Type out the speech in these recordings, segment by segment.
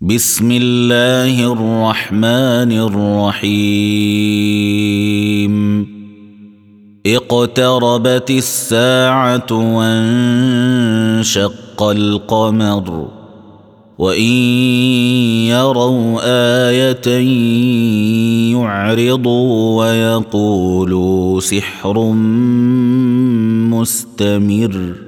بسم الله الرحمن الرحيم. اقتربت الساعة وانشق القمر وإن يروا آية يعرضوا ويقولوا سحر مستمر.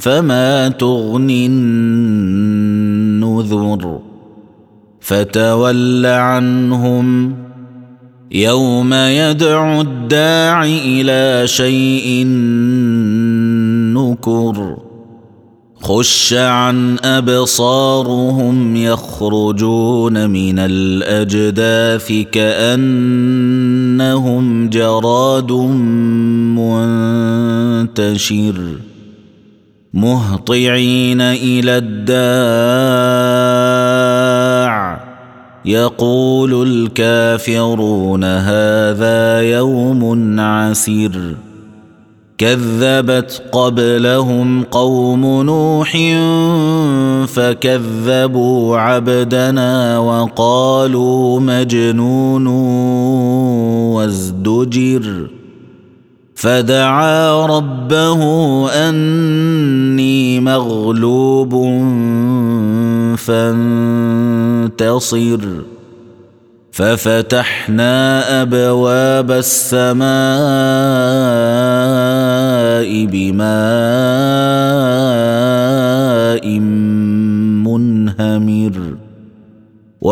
فما تغني النذر فتول عنهم يوم يدعو الداع إلى شيء نكر خش عن ابصارهم يخرجون من الاجداث كانهم جراد منتشر مهطعين إلى الداع. يقول الكافرون هذا يوم عسير. كذبت قبلهم قوم نوح فكذبوا عبدنا وقالوا مجنون وازدجر. فدعا ربه أني مغلوب فانتصر. ففتحنا أبواب السماء بماء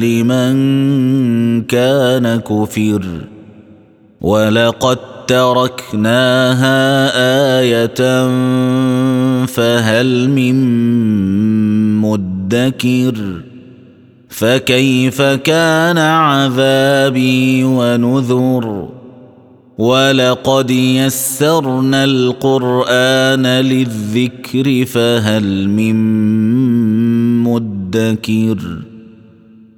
لمن كان كفر ولقد تركناها آية فهل من مدكر فكيف كان عذابي ونذر ولقد يسرنا القرآن للذكر فهل من مدكر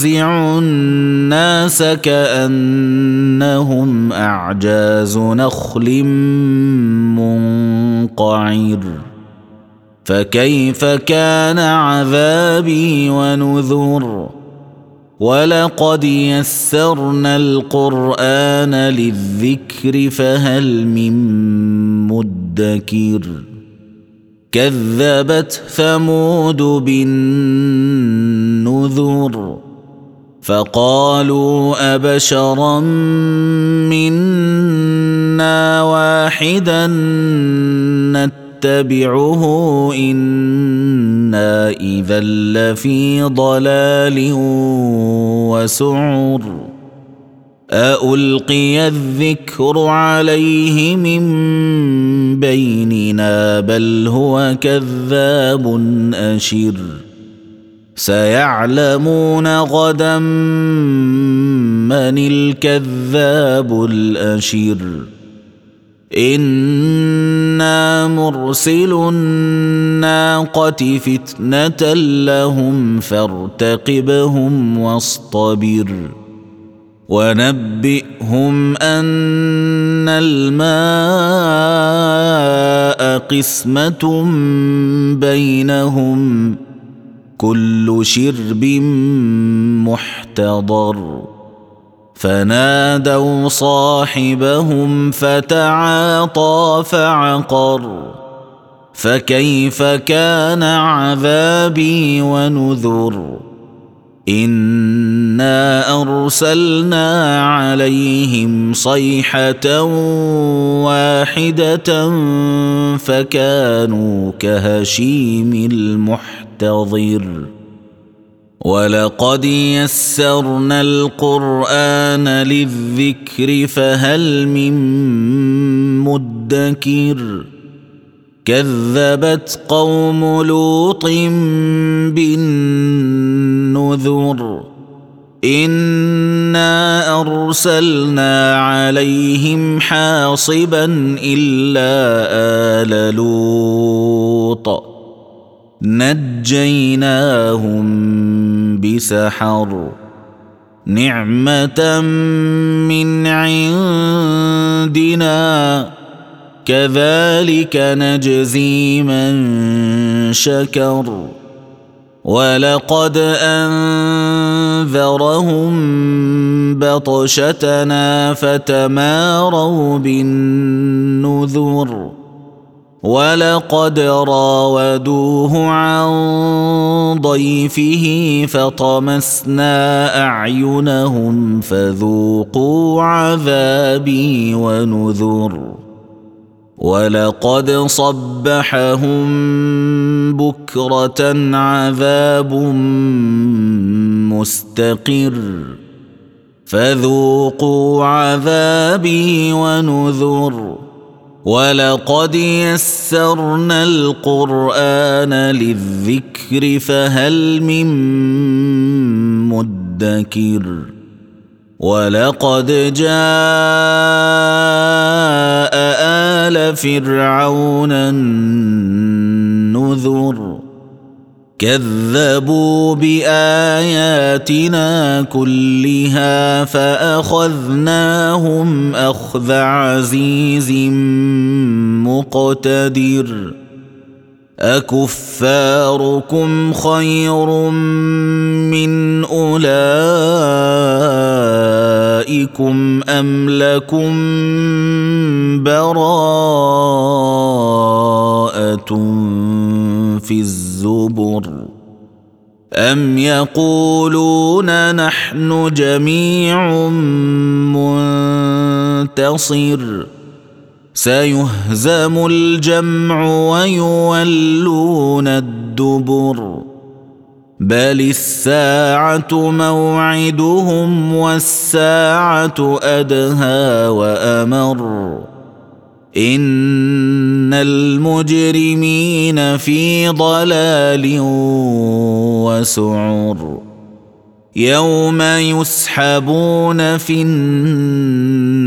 تنزع الناس كانهم اعجاز نخل منقعر فكيف كان عذابي ونذر ولقد يسرنا القران للذكر فهل من مدكر كذبت ثمود بالنذر فقالوا أبشرا منا واحدا نتبعه إنا إذا لفي ضلال وسعر. ألقي الذكر عليه من بيننا بل هو كذاب أشر. سيعلمون غدا من الكذاب الأشر. إنا مرسل الناقة فتنة لهم فارتقبهم واصطبر. ونبئهم أن الماء قسمة بينهم. كل شرب محتضر. فنادوا صاحبهم فتعاطى فعقر. فكيف كان عذابي ونذر؟ انا ارسلنا عليهم صيحه واحدة فكانوا كهشيم المحتضر ولقد يسرنا القران للذكر فهل من مدكر كذبت قوم لوط بالنذر. انا ارسلنا عليهم حاصبا الا ال لوط. نجيناهم بسحر. نعمه من عندنا. كذلك نجزي من شكر. ولقد أنذرهم بطشتنا فتماروا بالنذر. ولقد راودوه عن ضيفه فطمسنا أعينهم فذوقوا عذابي ونذر. ولقد صبحهم بكرة عذاب مستقر فذوقوا عذابي ونذر ولقد يسرنا القرآن للذكر فهل من مدكر ولقد جاء ال فرعون النذر كذبوا باياتنا كلها فاخذناهم اخذ عزيز مقتدر أكفاركم خير من أولئكم أم لكم براءة في الزبر أم يقولون نحن جميع منتصر سيهزم الجمع ويولون الدبر. بل الساعة موعدهم والساعة أدهى وأمر. إن المجرمين في ضلال وسعر. يوم يسحبون في النار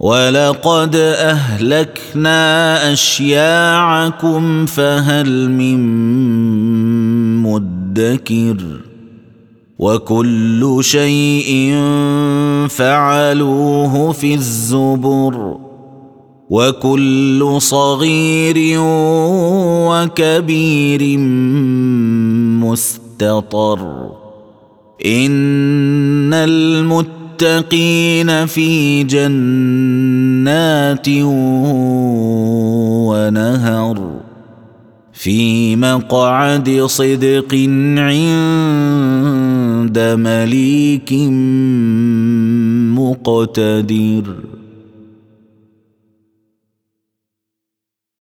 ولقد أهلكنا أشياعكم فهل من مدكر وكل شيء فعلوه في الزبر وكل صغير وكبير مستطر إن المتقين المتقين في جنات ونهر في مقعد صدق عند مليك مقتدر.